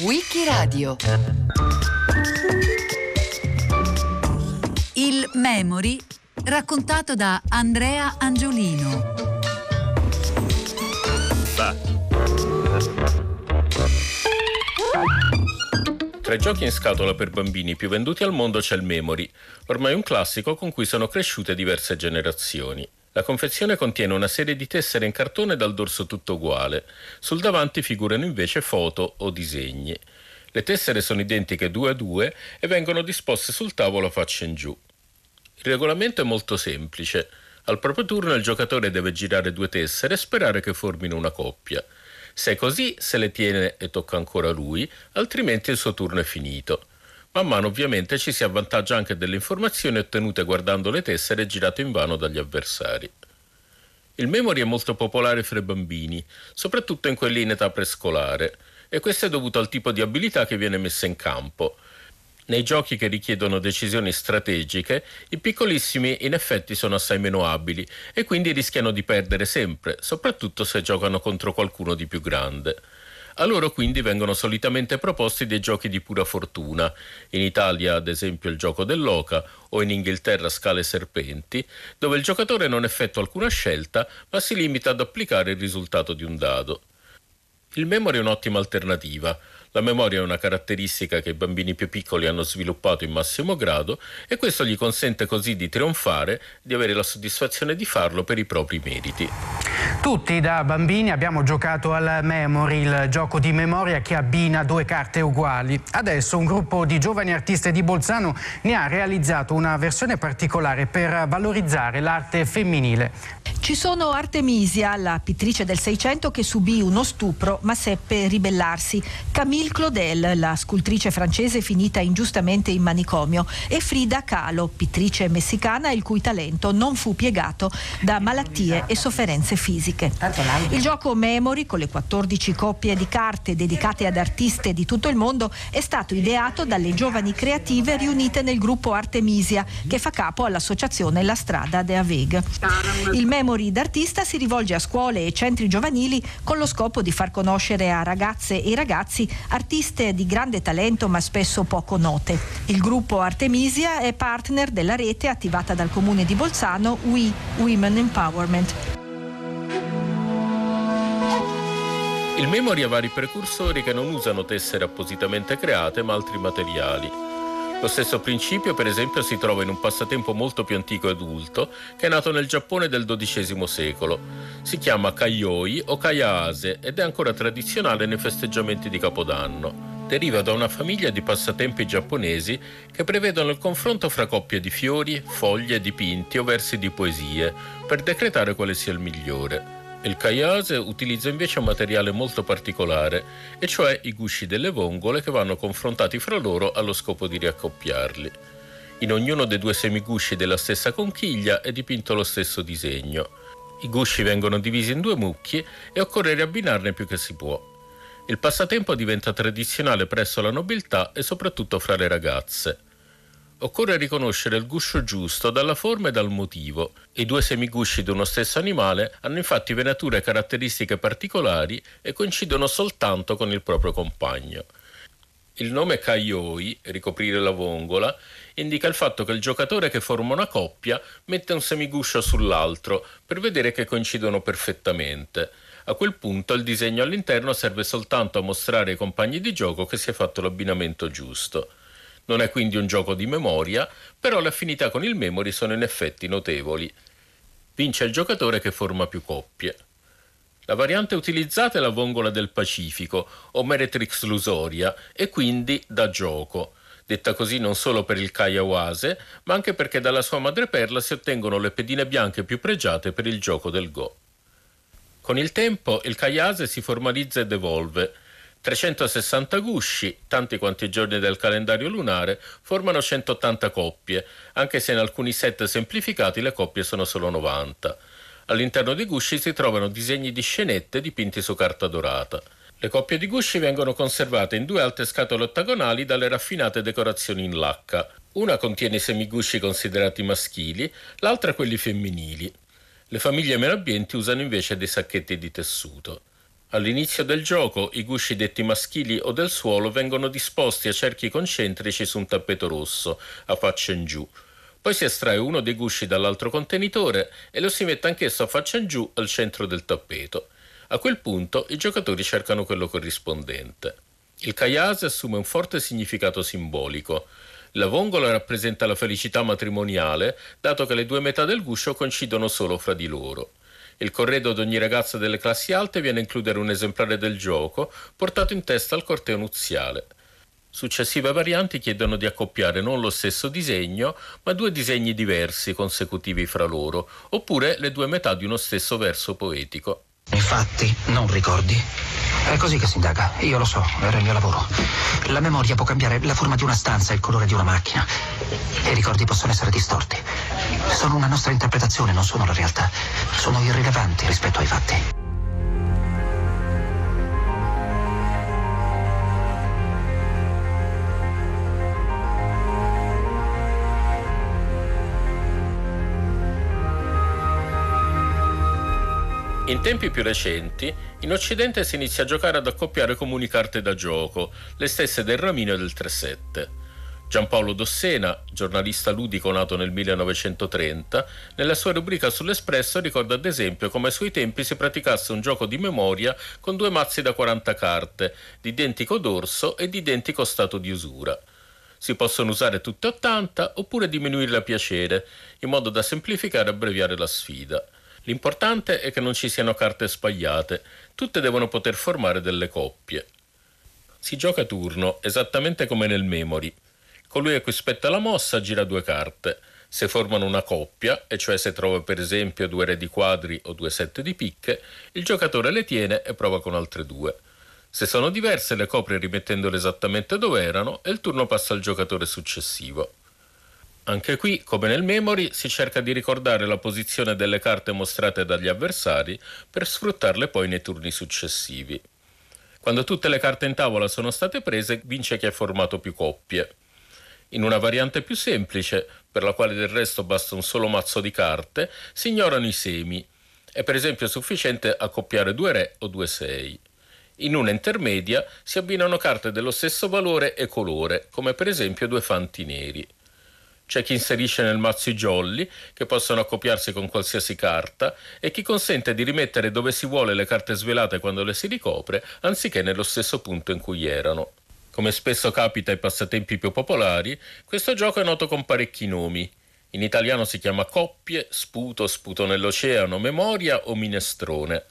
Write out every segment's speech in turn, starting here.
Wikiradio Il Memory raccontato da Andrea Angiolino. Tra i giochi in scatola per bambini più venduti al mondo c'è il Memory, ormai un classico con cui sono cresciute diverse generazioni. La confezione contiene una serie di tessere in cartone dal dorso tutto uguale. Sul davanti figurano invece foto o disegni. Le tessere sono identiche due a due e vengono disposte sul tavolo faccia in giù. Il regolamento è molto semplice. Al proprio turno il giocatore deve girare due tessere e sperare che formino una coppia. Se è così, se le tiene e tocca ancora lui, altrimenti il suo turno è finito. Man mano ovviamente ci si avvantaggia anche delle informazioni ottenute guardando le tessere girate invano dagli avversari. Il memory è molto popolare fra i bambini, soprattutto in quelli in età prescolare, e questo è dovuto al tipo di abilità che viene messa in campo. Nei giochi che richiedono decisioni strategiche, i piccolissimi in effetti sono assai meno abili e quindi rischiano di perdere sempre, soprattutto se giocano contro qualcuno di più grande. A loro quindi vengono solitamente proposti dei giochi di pura fortuna, in Italia ad esempio il gioco dell'oca o in Inghilterra scale serpenti, dove il giocatore non effettua alcuna scelta ma si limita ad applicare il risultato di un dado. Il memory è un'ottima alternativa, la memoria è una caratteristica che i bambini più piccoli hanno sviluppato in massimo grado e questo gli consente così di trionfare, di avere la soddisfazione di farlo per i propri meriti. Tutti da bambini abbiamo giocato al Memory, il gioco di memoria che abbina due carte uguali. Adesso un gruppo di giovani artiste di Bolzano ne ha realizzato una versione particolare per valorizzare l'arte femminile. Ci sono Artemisia, la pittrice del Seicento che subì uno stupro ma seppe ribellarsi, Camille Claudel, la scultrice francese finita ingiustamente in manicomio, e Frida Kahlo, pittrice messicana il cui talento non fu piegato da malattie e sofferenze fisiche. Il gioco Memory, con le 14 coppie di carte dedicate ad artiste di tutto il mondo, è stato ideato dalle giovani creative riunite nel gruppo Artemisia, che fa capo all'associazione La Strada de Aveg. Il Memory d'artista si rivolge a scuole e centri giovanili con lo scopo di far conoscere a ragazze e ragazzi artiste di grande talento ma spesso poco note. Il gruppo Artemisia è partner della rete attivata dal comune di Bolzano We Women Empowerment. Il memory ha vari precursori che non usano tessere appositamente create ma altri materiali. Lo stesso principio, per esempio, si trova in un passatempo molto più antico e adulto che è nato nel Giappone del XII secolo. Si chiama Kaioi o Kayaase ed è ancora tradizionale nei festeggiamenti di Capodanno. Deriva da una famiglia di passatempi giapponesi che prevedono il confronto fra coppie di fiori, foglie, dipinti o versi di poesie per decretare quale sia il migliore. Il Kayase utilizza invece un materiale molto particolare, e cioè i gusci delle vongole che vanno confrontati fra loro allo scopo di riaccoppiarli. In ognuno dei due semigusci della stessa conchiglia è dipinto lo stesso disegno. I gusci vengono divisi in due mucchie e occorre riabbinarne più che si può. Il passatempo diventa tradizionale presso la nobiltà e soprattutto fra le ragazze. Occorre riconoscere il guscio giusto dalla forma e dal motivo. I due semigusci di uno stesso animale hanno infatti venature caratteristiche particolari e coincidono soltanto con il proprio compagno. Il nome Kaioi, ricoprire la vongola, indica il fatto che il giocatore che forma una coppia mette un semiguscio sull'altro per vedere che coincidono perfettamente. A quel punto il disegno all'interno serve soltanto a mostrare ai compagni di gioco che si è fatto l'abbinamento giusto. Non è quindi un gioco di memoria, però le affinità con il memory sono in effetti notevoli. Vince il giocatore che forma più coppie. La variante utilizzata è la vongola del Pacifico, o Meretrix lusoria, e quindi da gioco, detta così non solo per il Kayawase, ma anche perché dalla sua madreperla si ottengono le pedine bianche più pregiate per il gioco del Go. Con il tempo il Kayase si formalizza ed evolve, 360 gusci, tanti quanti i giorni del calendario lunare, formano 180 coppie, anche se in alcuni set semplificati le coppie sono solo 90. All'interno dei gusci si trovano disegni di scenette dipinti su carta dorata. Le coppie di gusci vengono conservate in due alte scatole ottagonali dalle raffinate decorazioni in lacca. Una contiene i semigusci considerati maschili, l'altra quelli femminili. Le famiglie meno abbienti usano invece dei sacchetti di tessuto. All'inizio del gioco i gusci detti maschili o del suolo vengono disposti a cerchi concentrici su un tappeto rosso, a faccia in giù. Poi si estrae uno dei gusci dall'altro contenitore e lo si mette anch'esso a faccia in giù al centro del tappeto. A quel punto i giocatori cercano quello corrispondente. Il kayase assume un forte significato simbolico. La vongola rappresenta la felicità matrimoniale, dato che le due metà del guscio coincidono solo fra di loro. Il corredo di ogni ragazza delle classi alte viene a includere un esemplare del gioco portato in testa al corteo nuziale. Successive varianti chiedono di accoppiare non lo stesso disegno, ma due disegni diversi consecutivi fra loro, oppure le due metà di uno stesso verso poetico. Infatti, non ricordi? È così che si indaga. Io lo so, era il mio lavoro. La memoria può cambiare la forma di una stanza e il colore di una macchina. E i ricordi possono essere distorti. Sono una nostra interpretazione, non sono la realtà. Sono irrilevanti rispetto ai fatti. In tempi più recenti, in Occidente si inizia a giocare ad accoppiare comuni carte da gioco, le stesse del Ramino e del 3-7. Giampaolo Dossena, giornalista ludico nato nel 1930, nella sua rubrica sull'Espresso ricorda ad esempio come ai suoi tempi si praticasse un gioco di memoria con due mazzi da 40 carte, di identico dorso e di identico stato di usura. Si possono usare tutte 80 oppure diminuirle a piacere, in modo da semplificare e abbreviare la sfida. L'importante è che non ci siano carte sbagliate, tutte devono poter formare delle coppie. Si gioca a turno, esattamente come nel memory. Colui a cui spetta la mossa gira due carte. Se formano una coppia, e cioè se trova per esempio due re di quadri o due sette di picche, il giocatore le tiene e prova con altre due. Se sono diverse le copre rimettendole esattamente dove erano e il turno passa al giocatore successivo. Anche qui, come nel memory, si cerca di ricordare la posizione delle carte mostrate dagli avversari per sfruttarle poi nei turni successivi. Quando tutte le carte in tavola sono state prese, vince chi ha formato più coppie. In una variante più semplice, per la quale del resto basta un solo mazzo di carte, si ignorano i semi. È per esempio sufficiente accoppiare due re o due sei. In una intermedia si abbinano carte dello stesso valore e colore, come per esempio due fanti neri. C'è chi inserisce nel mazzo i jolly, che possono accoppiarsi con qualsiasi carta, e chi consente di rimettere dove si vuole le carte svelate quando le si ricopre, anziché nello stesso punto in cui erano. Come spesso capita ai passatempi più popolari, questo gioco è noto con parecchi nomi. In italiano si chiama coppie, sputo, sputo nell'oceano, memoria o minestrone.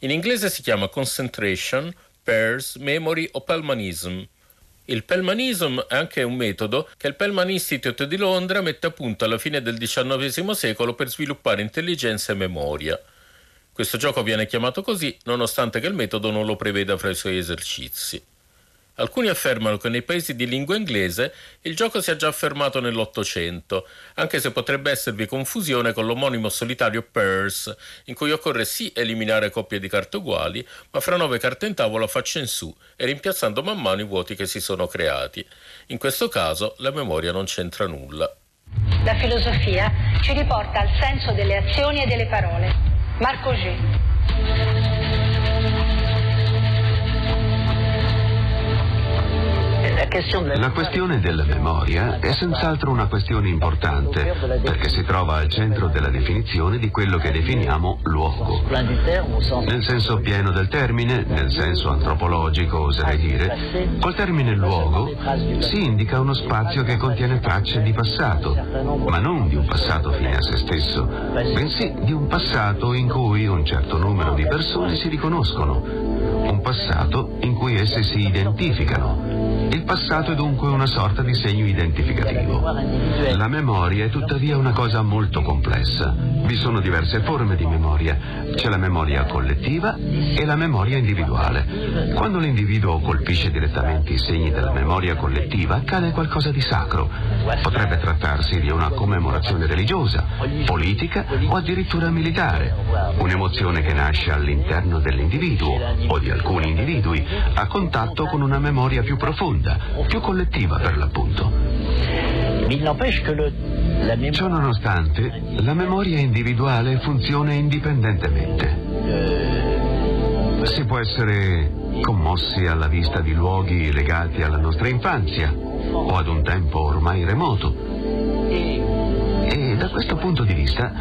In inglese si chiama concentration, pairs, memory o palmanism. Il Pelmanism è anche un metodo che il Pellman Institute di Londra mette a punto alla fine del XIX secolo per sviluppare intelligenza e memoria. Questo gioco viene chiamato così nonostante che il metodo non lo preveda fra i suoi esercizi. Alcuni affermano che nei paesi di lingua inglese il gioco sia già affermato nell'Ottocento, anche se potrebbe esservi confusione con l'omonimo solitario Purse, in cui occorre sì eliminare coppie di carte uguali, ma fra nove carte in tavola faccia in su e rimpiazzando man mano i vuoti che si sono creati. In questo caso la memoria non c'entra nulla. La filosofia ci riporta al senso delle azioni e delle parole. Marco G. La questione della memoria è senz'altro una questione importante perché si trova al centro della definizione di quello che definiamo luogo. Nel senso pieno del termine, nel senso antropologico oserei dire, col termine luogo si indica uno spazio che contiene tracce di passato, ma non di un passato fine a se stesso, bensì di un passato in cui un certo numero di persone si riconoscono, un passato in cui esse si identificano il passato è dunque una sorta di segno identificativo. La memoria è tuttavia una cosa molto complessa. Vi sono diverse forme di memoria. C'è la memoria collettiva e la memoria individuale. Quando l'individuo colpisce direttamente i segni della memoria collettiva, accade qualcosa di sacro. Potrebbe trattarsi di una commemorazione religiosa, politica o addirittura militare. Un'emozione che nasce all'interno dell'individuo o di alcuni individui a contatto con una memoria più profonda profonda, più collettiva per l'appunto. Ciò nonostante, la memoria individuale funziona indipendentemente. Si può essere commossi alla vista di luoghi legati alla nostra infanzia o ad un tempo ormai remoto. E da questo punto di vista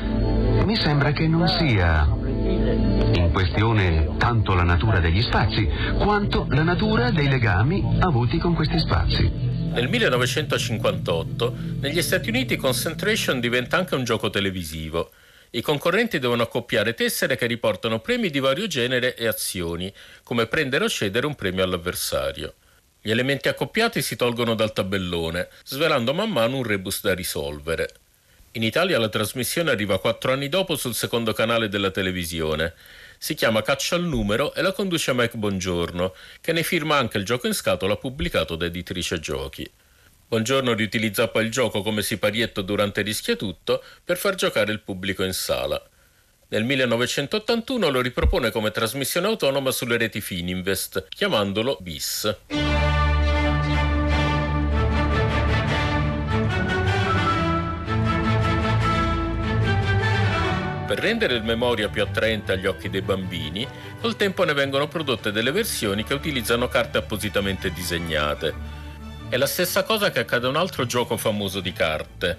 mi sembra che non sia in questione tanto la natura degli spazi quanto la natura dei legami avuti con questi spazi. Nel 1958 negli Stati Uniti Concentration diventa anche un gioco televisivo. I concorrenti devono accoppiare tessere che riportano premi di vario genere e azioni, come prendere o cedere un premio all'avversario. Gli elementi accoppiati si tolgono dal tabellone, svelando man mano un rebus da risolvere. In Italia la trasmissione arriva quattro anni dopo sul secondo canale della televisione si chiama Caccia al numero e la conduce Mike Bongiorno, che ne firma anche il gioco in scatola pubblicato da Editrice Giochi. Bongiorno riutilizza poi il gioco come siparietto durante Rischia Tutto per far giocare il pubblico in sala. Nel 1981 lo ripropone come trasmissione autonoma sulle reti Fininvest, chiamandolo BIS. Per rendere il memoria più attraente agli occhi dei bambini, col tempo ne vengono prodotte delle versioni che utilizzano carte appositamente disegnate. È la stessa cosa che accade a un altro gioco famoso di carte.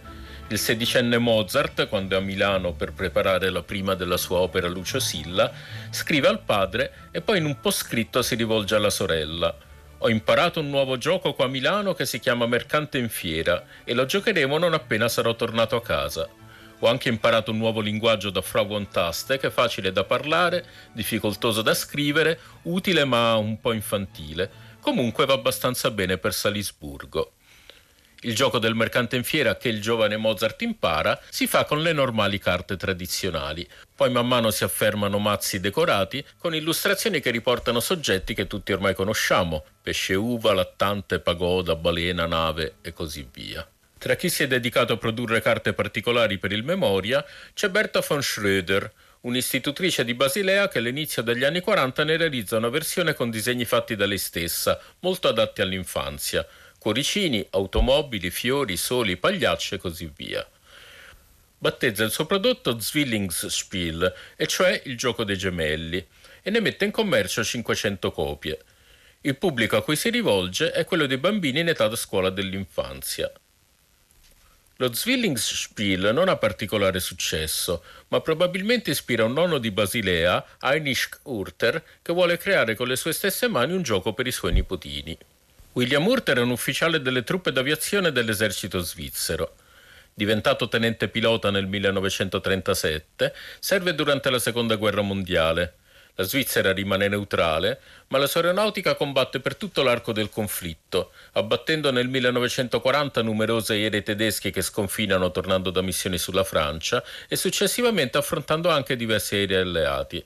Il sedicenne Mozart, quando è a Milano per preparare la prima della sua opera Lucio Silla, scrive al padre e poi in un poscritto si rivolge alla sorella. Ho imparato un nuovo gioco qua a Milano che si chiama Mercante in Fiera e lo giocheremo non appena sarò tornato a casa. Ho anche imparato un nuovo linguaggio da Frau von Taste che è facile da parlare, difficoltoso da scrivere, utile ma un po' infantile. Comunque va abbastanza bene per Salisburgo. Il gioco del mercante in fiera che il giovane Mozart impara si fa con le normali carte tradizionali. Poi man mano si affermano mazzi decorati con illustrazioni che riportano soggetti che tutti ormai conosciamo: pesce uva, lattante, pagoda, balena, nave e così via. Tra chi si è dedicato a produrre carte particolari per il Memoria c'è Berta von Schröder, un'istitutrice di Basilea che all'inizio degli anni 40 ne realizza una versione con disegni fatti da lei stessa, molto adatti all'infanzia. Cuoricini, automobili, fiori, soli, pagliacci e così via. Battezza il suo prodotto Zwillingsspiel, e cioè il gioco dei gemelli, e ne mette in commercio 500 copie. Il pubblico a cui si rivolge è quello dei bambini in età da scuola dell'infanzia. Lo Zwillingsspiel non ha particolare successo, ma probabilmente ispira un nonno di Basilea, Heinrich Urter, che vuole creare con le sue stesse mani un gioco per i suoi nipotini. William Urter è un ufficiale delle truppe d'aviazione dell'esercito svizzero. Diventato tenente pilota nel 1937, serve durante la Seconda Guerra Mondiale. La Svizzera rimane neutrale, ma la sua aeronautica combatte per tutto l'arco del conflitto, abbattendo nel 1940 numerosi aerei tedeschi che sconfinano tornando da missioni sulla Francia e successivamente affrontando anche diversi aerei alleati.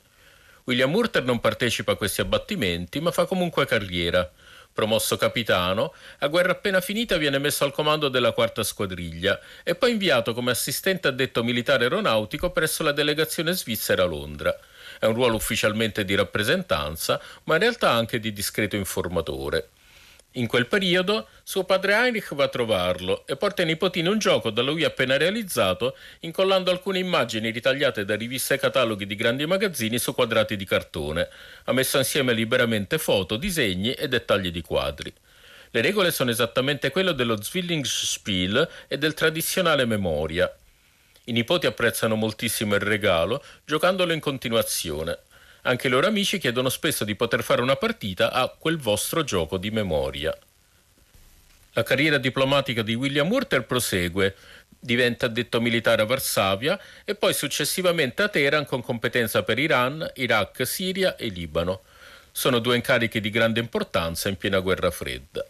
William Urter non partecipa a questi abbattimenti, ma fa comunque carriera. Promosso capitano, a guerra appena finita viene messo al comando della quarta squadriglia e poi inviato come assistente addetto militare aeronautico presso la delegazione svizzera a Londra. È un ruolo ufficialmente di rappresentanza, ma in realtà anche di discreto informatore. In quel periodo suo padre Heinrich va a trovarlo e porta ai nipotini un gioco da lui appena realizzato, incollando alcune immagini ritagliate da riviste e cataloghi di grandi magazzini su quadrati di cartone. Ha messo insieme liberamente foto, disegni e dettagli di quadri. Le regole sono esattamente quelle dello Zwillingsspiel e del tradizionale memoria. I nipoti apprezzano moltissimo il regalo, giocandolo in continuazione. Anche i loro amici chiedono spesso di poter fare una partita a quel vostro gioco di memoria. La carriera diplomatica di William Urter prosegue, diventa addetto militare a Varsavia e poi successivamente a Teheran con competenza per Iran, Iraq, Siria e Libano. Sono due incarichi di grande importanza in piena guerra fredda.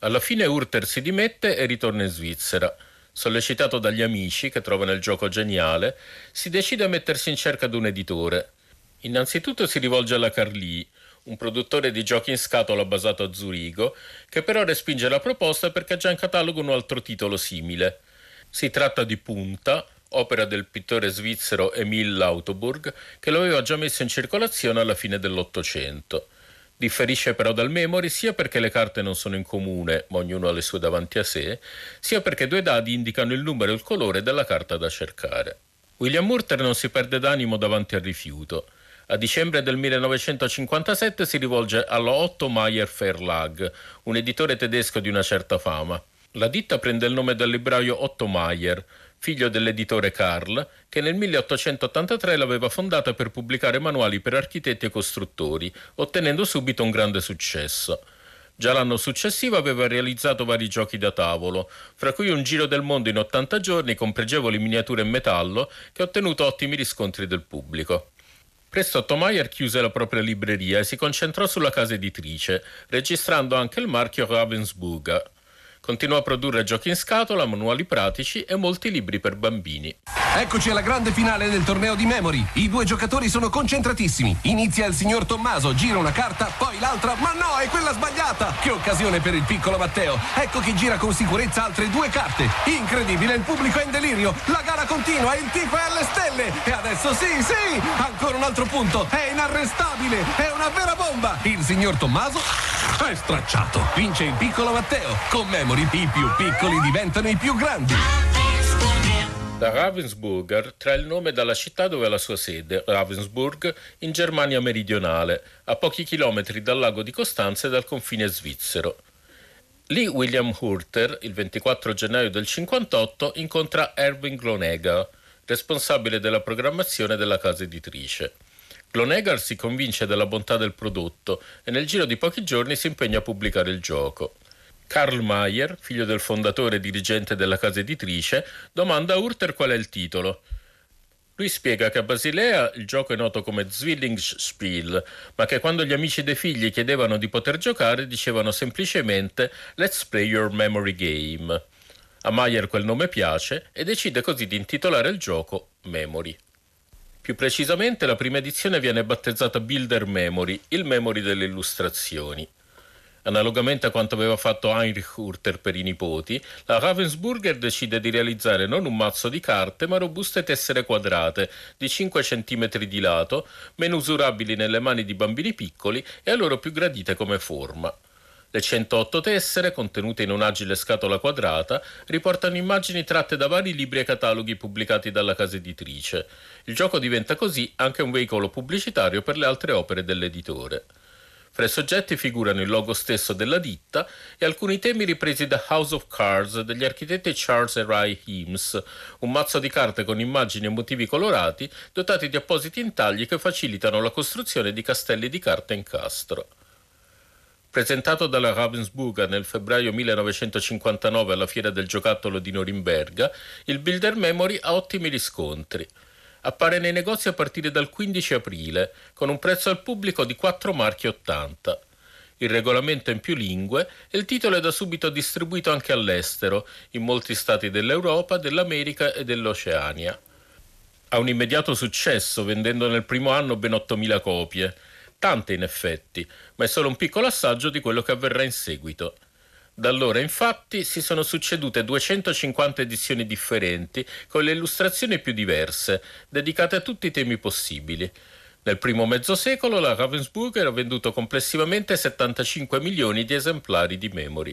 Alla fine Urter si dimette e ritorna in Svizzera. Sollecitato dagli amici, che trovano il gioco geniale, si decide a mettersi in cerca di un editore. Innanzitutto si rivolge alla Carlì, un produttore di giochi in scatola basato a Zurigo, che però respinge la proposta perché ha già in catalogo un altro titolo simile. Si tratta di Punta, opera del pittore svizzero Emile Lautoburg, che lo aveva già messo in circolazione alla fine dell'Ottocento. Differisce però dal memory sia perché le carte non sono in comune, ma ognuno ha le sue davanti a sé, sia perché due dadi indicano il numero e il colore della carta da cercare. William Murter non si perde d'animo davanti al rifiuto. A dicembre del 1957 si rivolge alla Otto Meyer Verlag, un editore tedesco di una certa fama. La ditta prende il nome dal libraio Otto Meyer, figlio dell'editore Karl, che nel 1883 l'aveva fondata per pubblicare manuali per architetti e costruttori, ottenendo subito un grande successo. Già l'anno successivo aveva realizzato vari giochi da tavolo, fra cui un giro del mondo in 80 giorni con pregevoli miniature in metallo che ha ottenuto ottimi riscontri del pubblico. Presto Tomayer chiuse la propria libreria e si concentrò sulla casa editrice, registrando anche il marchio Ravensburger. Continuò a produrre giochi in scatola, manuali pratici e molti libri per bambini. Eccoci alla grande finale del torneo di Memory. I due giocatori sono concentratissimi. Inizia il signor Tommaso, gira una carta, poi l'altra, ma no, è quella sbagliata! Che occasione per il piccolo Matteo. Ecco che gira con sicurezza altre due carte. Incredibile, il pubblico è in delirio. La gara continua, il tifo è alle stelle. E adesso sì, sì, ancora un altro punto. È inarrestabile, è una vera bomba. Il signor Tommaso è stracciato. Vince il piccolo Matteo. Con Memory i più piccoli diventano i più grandi. Da Ravensburger trae il nome dalla città dove ha la sua sede, Ravensburg, in Germania meridionale, a pochi chilometri dal lago di Costanza e dal confine svizzero. Lì William Hurter, il 24 gennaio del 58, incontra Erwin Glonegger, responsabile della programmazione della casa editrice. Glonegger si convince della bontà del prodotto e nel giro di pochi giorni si impegna a pubblicare il gioco. Karl Mayer, figlio del fondatore e dirigente della casa editrice, domanda a Urter qual è il titolo. Lui spiega che a Basilea il gioco è noto come Zwillingsspiel, ma che quando gli amici dei figli chiedevano di poter giocare dicevano semplicemente Let's play your memory game. A Mayer quel nome piace e decide così di intitolare il gioco Memory. Più precisamente la prima edizione viene battezzata Builder Memory, il memory delle illustrazioni. Analogamente a quanto aveva fatto Heinrich Hurter per i nipoti, la Ravensburger decide di realizzare non un mazzo di carte, ma robuste tessere quadrate di 5 cm di lato, meno usurabili nelle mani di bambini piccoli e a loro più gradite come forma. Le 108 tessere, contenute in un'agile scatola quadrata, riportano immagini tratte da vari libri e cataloghi pubblicati dalla casa editrice. Il gioco diventa così anche un veicolo pubblicitario per le altre opere dell'editore. Fra i soggetti figurano il logo stesso della ditta e alcuni temi ripresi da House of Cards degli architetti Charles e Ray Heames, un mazzo di carte con immagini e motivi colorati dotati di appositi intagli che facilitano la costruzione di castelli di carta in castro. Presentato dalla Ravensburger nel febbraio 1959 alla Fiera del Giocattolo di Norimberga, il Builder Memory ha ottimi riscontri appare nei negozi a partire dal 15 aprile, con un prezzo al pubblico di 4 marchi 80. Il regolamento è in più lingue e il titolo è da subito distribuito anche all'estero, in molti stati dell'Europa, dell'America e dell'Oceania. Ha un immediato successo, vendendo nel primo anno ben 8.000 copie. Tante in effetti, ma è solo un piccolo assaggio di quello che avverrà in seguito. Da allora infatti si sono succedute 250 edizioni differenti con le illustrazioni più diverse, dedicate a tutti i temi possibili. Nel primo mezzo secolo la Ravensburger ha venduto complessivamente 75 milioni di esemplari di memory.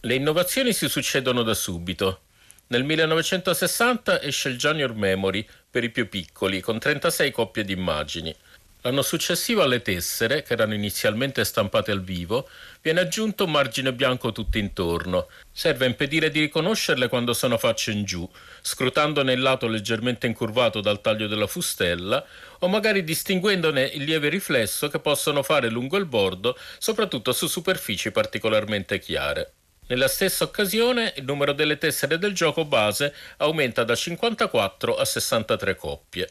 Le innovazioni si succedono da subito. Nel 1960 esce il Junior Memory per i più piccoli, con 36 coppie di immagini. L'anno successivo alle tessere, che erano inizialmente stampate al vivo, viene aggiunto un margine bianco tutto intorno. Serve a impedire di riconoscerle quando sono facce in giù, scrutandone il lato leggermente incurvato dal taglio della fustella o magari distinguendone il lieve riflesso che possono fare lungo il bordo, soprattutto su superfici particolarmente chiare. Nella stessa occasione il numero delle tessere del gioco base aumenta da 54 a 63 coppie.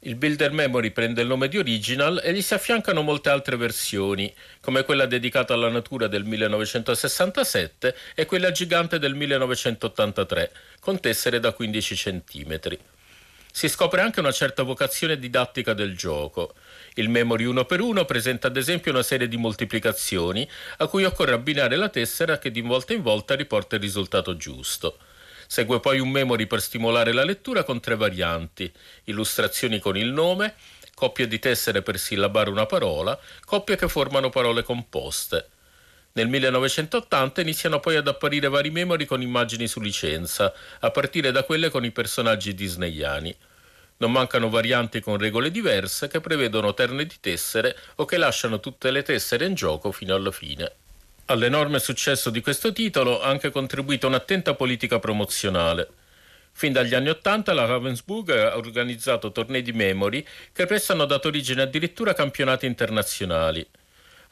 Il Builder Memory prende il nome di Original e gli si affiancano molte altre versioni, come quella dedicata alla natura del 1967 e quella gigante del 1983, con tessere da 15 cm. Si scopre anche una certa vocazione didattica del gioco. Il Memory 1 per 1 presenta ad esempio una serie di moltiplicazioni a cui occorre abbinare la tessera che di volta in volta riporta il risultato giusto. Segue poi un memory per stimolare la lettura con tre varianti, illustrazioni con il nome, coppie di tessere per sillabare una parola, coppie che formano parole composte. Nel 1980 iniziano poi ad apparire vari memory con immagini su licenza, a partire da quelle con i personaggi disneyani. Non mancano varianti con regole diverse che prevedono terne di tessere o che lasciano tutte le tessere in gioco fino alla fine. All'enorme successo di questo titolo ha anche contribuito un'attenta politica promozionale. Fin dagli anni Ottanta la Ravensburg ha organizzato tornei di memory che presto hanno dato origine addirittura a campionati internazionali.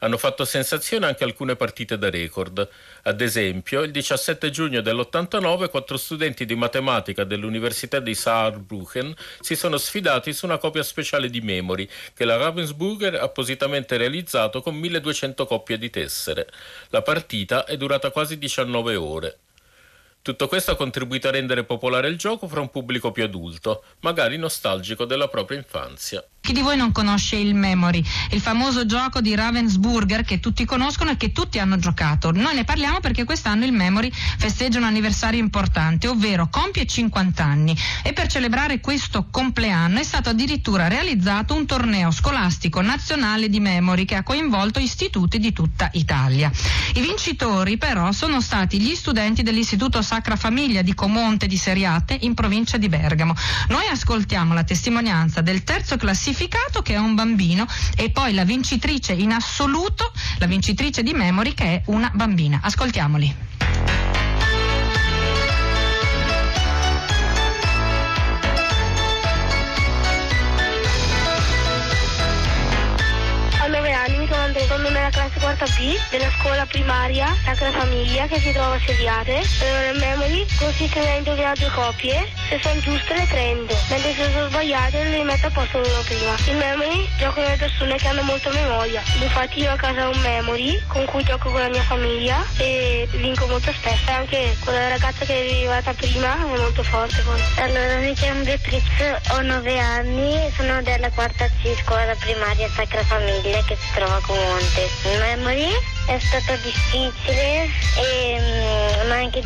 Hanno fatto sensazione anche alcune partite da record. Ad esempio, il 17 giugno dell'89 quattro studenti di matematica dell'Università di Saarbrücken si sono sfidati su una copia speciale di Memory che la Ravensburger ha appositamente realizzato con 1200 coppie di tessere. La partita è durata quasi 19 ore. Tutto questo ha contribuito a rendere popolare il gioco fra un pubblico più adulto, magari nostalgico della propria infanzia. Chi di voi non conosce il Memory, il famoso gioco di Ravensburger che tutti conoscono e che tutti hanno giocato? Noi ne parliamo perché quest'anno il Memory festeggia un anniversario importante, ovvero compie 50 anni e per celebrare questo compleanno è stato addirittura realizzato un torneo scolastico nazionale di Memory che ha coinvolto istituti di tutta Italia. I vincitori però sono stati gli studenti dell'Istituto Sacra Famiglia di Comonte di Seriate in provincia di Bergamo. Noi ascoltiamo la testimonianza del terzo classificato classificato che è un bambino e poi la vincitrice in assoluto, la vincitrice di Memory che è una bambina. Ascoltiamoli. Quarta B della scuola primaria Sacra Famiglia che si trova a Seriate. Il memory consiste nell'indovinare due copie, se sono giuste le prendo, mentre se sono sbagliate le metto a posto uno prima. Il memory gioco con le persone che hanno molta memoria. Infatti io a casa ho un memory con cui gioco con la mia famiglia e vinco molto spesso. E anche quella ragazza che è arrivata prima è molto forte poi. Allora mi chiamo Beatrice, ho nove anni, sono della quarta C scuola primaria Sacra Famiglia che si trova a Comonte. Memory è stato difficile e, mm, ma anche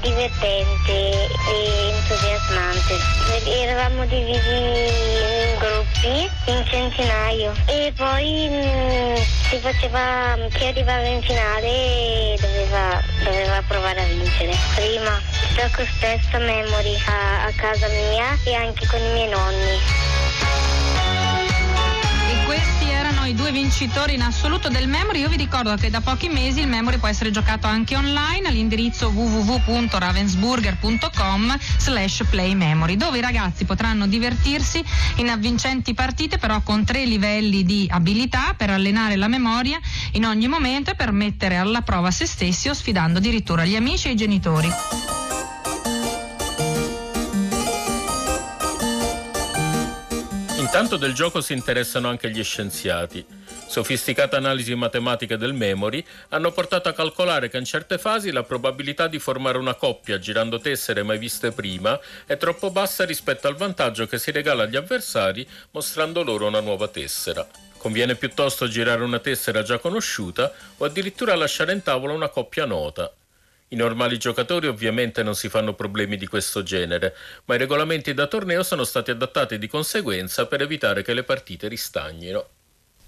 divertente e entusiasmante. Eravamo divisi in gruppi, in centinaio e poi mh, mm, si faceva chi arrivava in finale doveva, doveva provare a vincere. Prima gioco spesso memory a, a casa mia e anche con i miei nonni i due vincitori in assoluto del Memory. Io vi ricordo che da pochi mesi il Memory può essere giocato anche online all'indirizzo www.ravensburger.com slash playmemory dove i ragazzi potranno divertirsi in avvincenti partite però con tre livelli di abilità per allenare la memoria in ogni momento e per mettere alla prova se stessi o sfidando addirittura gli amici e i genitori. Intanto del gioco si interessano anche gli scienziati. Sofisticate analisi matematiche del memory hanno portato a calcolare che in certe fasi la probabilità di formare una coppia girando tessere mai viste prima è troppo bassa rispetto al vantaggio che si regala agli avversari mostrando loro una nuova tessera. Conviene piuttosto girare una tessera già conosciuta o addirittura lasciare in tavola una coppia nota. I normali giocatori ovviamente non si fanno problemi di questo genere, ma i regolamenti da torneo sono stati adattati di conseguenza per evitare che le partite ristagnino.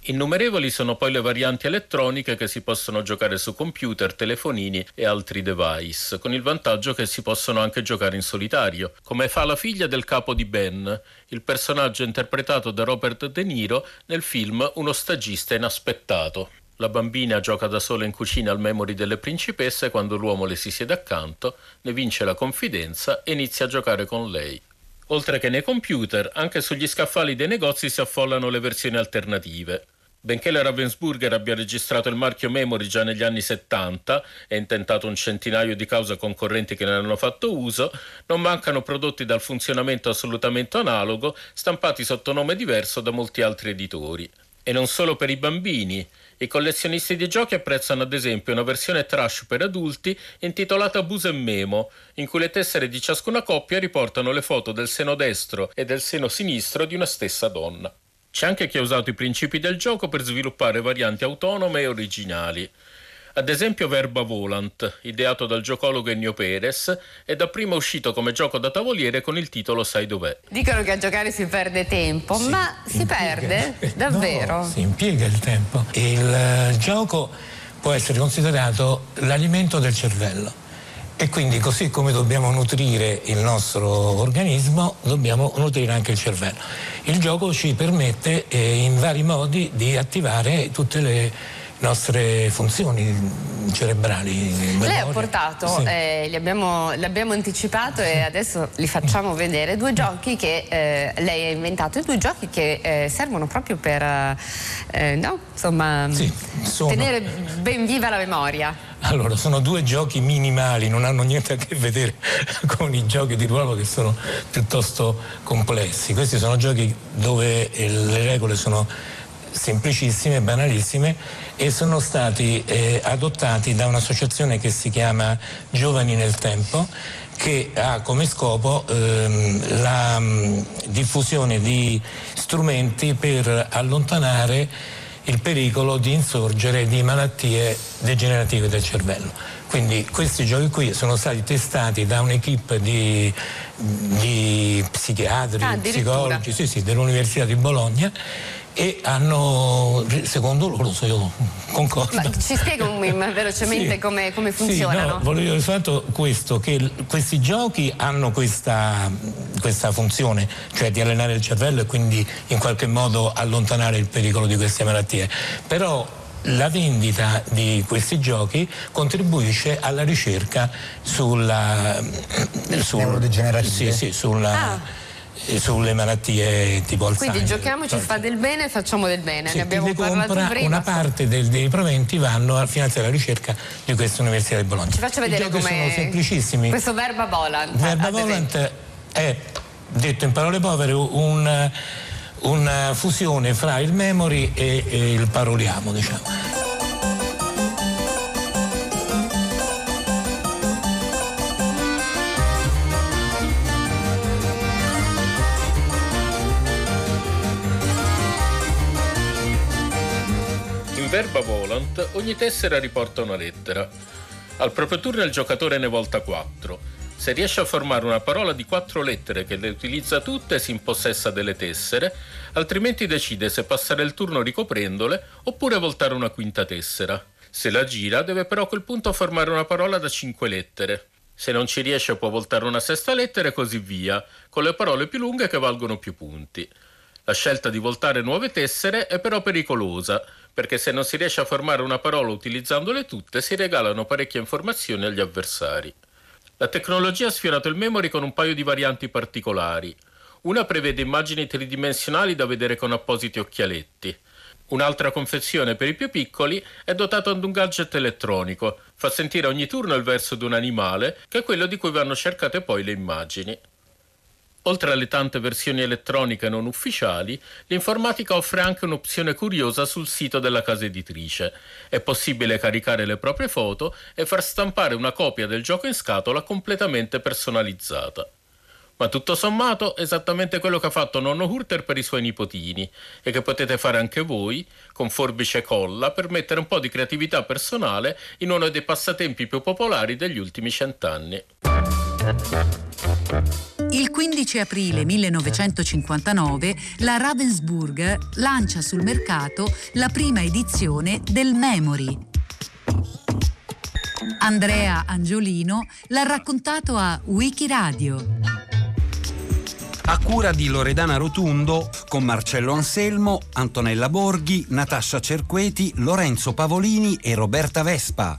Innumerevoli sono poi le varianti elettroniche che si possono giocare su computer, telefonini e altri device, con il vantaggio che si possono anche giocare in solitario, come fa la figlia del capo di Ben, il personaggio interpretato da Robert De Niro nel film Uno stagista inaspettato. La bambina gioca da sola in cucina al memory delle principesse quando l'uomo le si siede accanto, ne vince la confidenza e inizia a giocare con lei. Oltre che nei computer, anche sugli scaffali dei negozi si affollano le versioni alternative. Benché la Ravensburger abbia registrato il marchio Memory già negli anni 70 e intentato un centinaio di cause concorrenti che ne hanno fatto uso, non mancano prodotti dal funzionamento assolutamente analogo, stampati sotto nome diverso da molti altri editori. E non solo per i bambini. I collezionisti di giochi apprezzano ad esempio una versione trash per adulti intitolata Buse Memo, in cui le tessere di ciascuna coppia riportano le foto del seno destro e del seno sinistro di una stessa donna. C'è anche chi ha usato i principi del gioco per sviluppare varianti autonome e originali. Ad esempio Verba Volant, ideato dal giocologo Ennio Perez, è dapprima uscito come gioco da tavoliere con il titolo Sai dov'è. Dicono che a giocare si perde tempo, sì, ma si perde? Davvero? No, si impiega il tempo. Il uh, gioco può essere considerato l'alimento del cervello E quindi così come dobbiamo nutrire il nostro organismo, dobbiamo nutrire anche il cervello. Il gioco ci permette eh, in vari modi di attivare tutte le nostre funzioni cerebrali. Lei ha portato, sì. eh, li, abbiamo, li, abbiamo, anticipato e adesso li facciamo vedere, due giochi che eh, lei ha inventato, due giochi che eh, servono proprio per eh, no? Insomma, sì, sono... tenere ben viva la memoria. Allora, sono due giochi minimali, non hanno niente a che vedere con i giochi di ruolo che sono piuttosto complessi. Questi sono giochi dove le regole sono semplicissime, banalissime e sono stati eh, adottati da un'associazione che si chiama Giovani nel Tempo che ha come scopo ehm, la mh, diffusione di strumenti per allontanare il pericolo di insorgere di malattie degenerative del cervello. Quindi questi giochi qui sono stati testati da un'equipe di, di psichiatri, ah, psicologi sì, sì, dell'Università di Bologna e hanno, secondo loro, se io concordo. Ma ci spiega un, velocemente sì. come, come, funzionano? Sì, no, volevo dire soltanto questo, che questi giochi hanno questa, questa, funzione, cioè di allenare il cervello e quindi in qualche modo allontanare il pericolo di queste malattie. Però la vendita di questi giochi contribuisce alla ricerca sulla sul, neurodegenerative. Sì, sì, sulla ah sulle malattie tipo Alzheimer. Quindi giochiamo, ci fa del bene e facciamo del bene. Sì, ne abbiamo parlato prima. Una parte del, dei proventi vanno a finanziare la ricerca di questa Università di Bologna. Ci faccio vedere come sono semplicissimi. Questo verba volant. Verba volant è, detto in parole povere, un, una fusione fra il memory e, e il paroliamo, diciamo. Verba volant ogni tessera riporta una lettera. Al proprio turno il giocatore ne volta 4. Se riesce a formare una parola di quattro lettere che le utilizza tutte si impossessa delle tessere, altrimenti decide se passare il turno ricoprendole oppure voltare una quinta tessera. Se la gira deve però a quel punto formare una parola da cinque lettere. Se non ci riesce può voltare una sesta lettera e così via, con le parole più lunghe che valgono più punti. La scelta di voltare nuove tessere è però pericolosa, perché se non si riesce a formare una parola utilizzandole tutte si regalano parecchie informazioni agli avversari. La tecnologia ha sfiorato il memory con un paio di varianti particolari. Una prevede immagini tridimensionali da vedere con appositi occhialetti. Un'altra confezione per i più piccoli è dotata di un gadget elettronico, fa sentire ogni turno il verso di un animale, che è quello di cui vanno cercate poi le immagini. Oltre alle tante versioni elettroniche non ufficiali, l'informatica offre anche un'opzione curiosa sul sito della casa editrice. È possibile caricare le proprie foto e far stampare una copia del gioco in scatola completamente personalizzata. Ma tutto sommato esattamente quello che ha fatto nonno Hurter per i suoi nipotini e che potete fare anche voi con forbice e colla per mettere un po' di creatività personale in uno dei passatempi più popolari degli ultimi cent'anni. Il 15 aprile 1959 la Ravensburger lancia sul mercato la prima edizione del Memory. Andrea Angiolino l'ha raccontato a Wikiradio. A cura di Loredana Rotundo, con Marcello Anselmo, Antonella Borghi, Natascia Cerqueti, Lorenzo Pavolini e Roberta Vespa.